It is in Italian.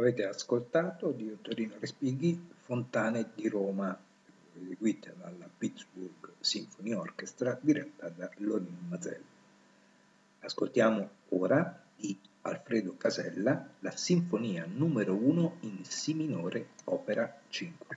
Avete ascoltato di Ottorino Respighi Fontane di Roma, eseguita dalla Pittsburgh Symphony Orchestra diretta da Lorin Mazel. Ascoltiamo ora di Alfredo Casella la Sinfonia numero 1 in Si minore, opera 5.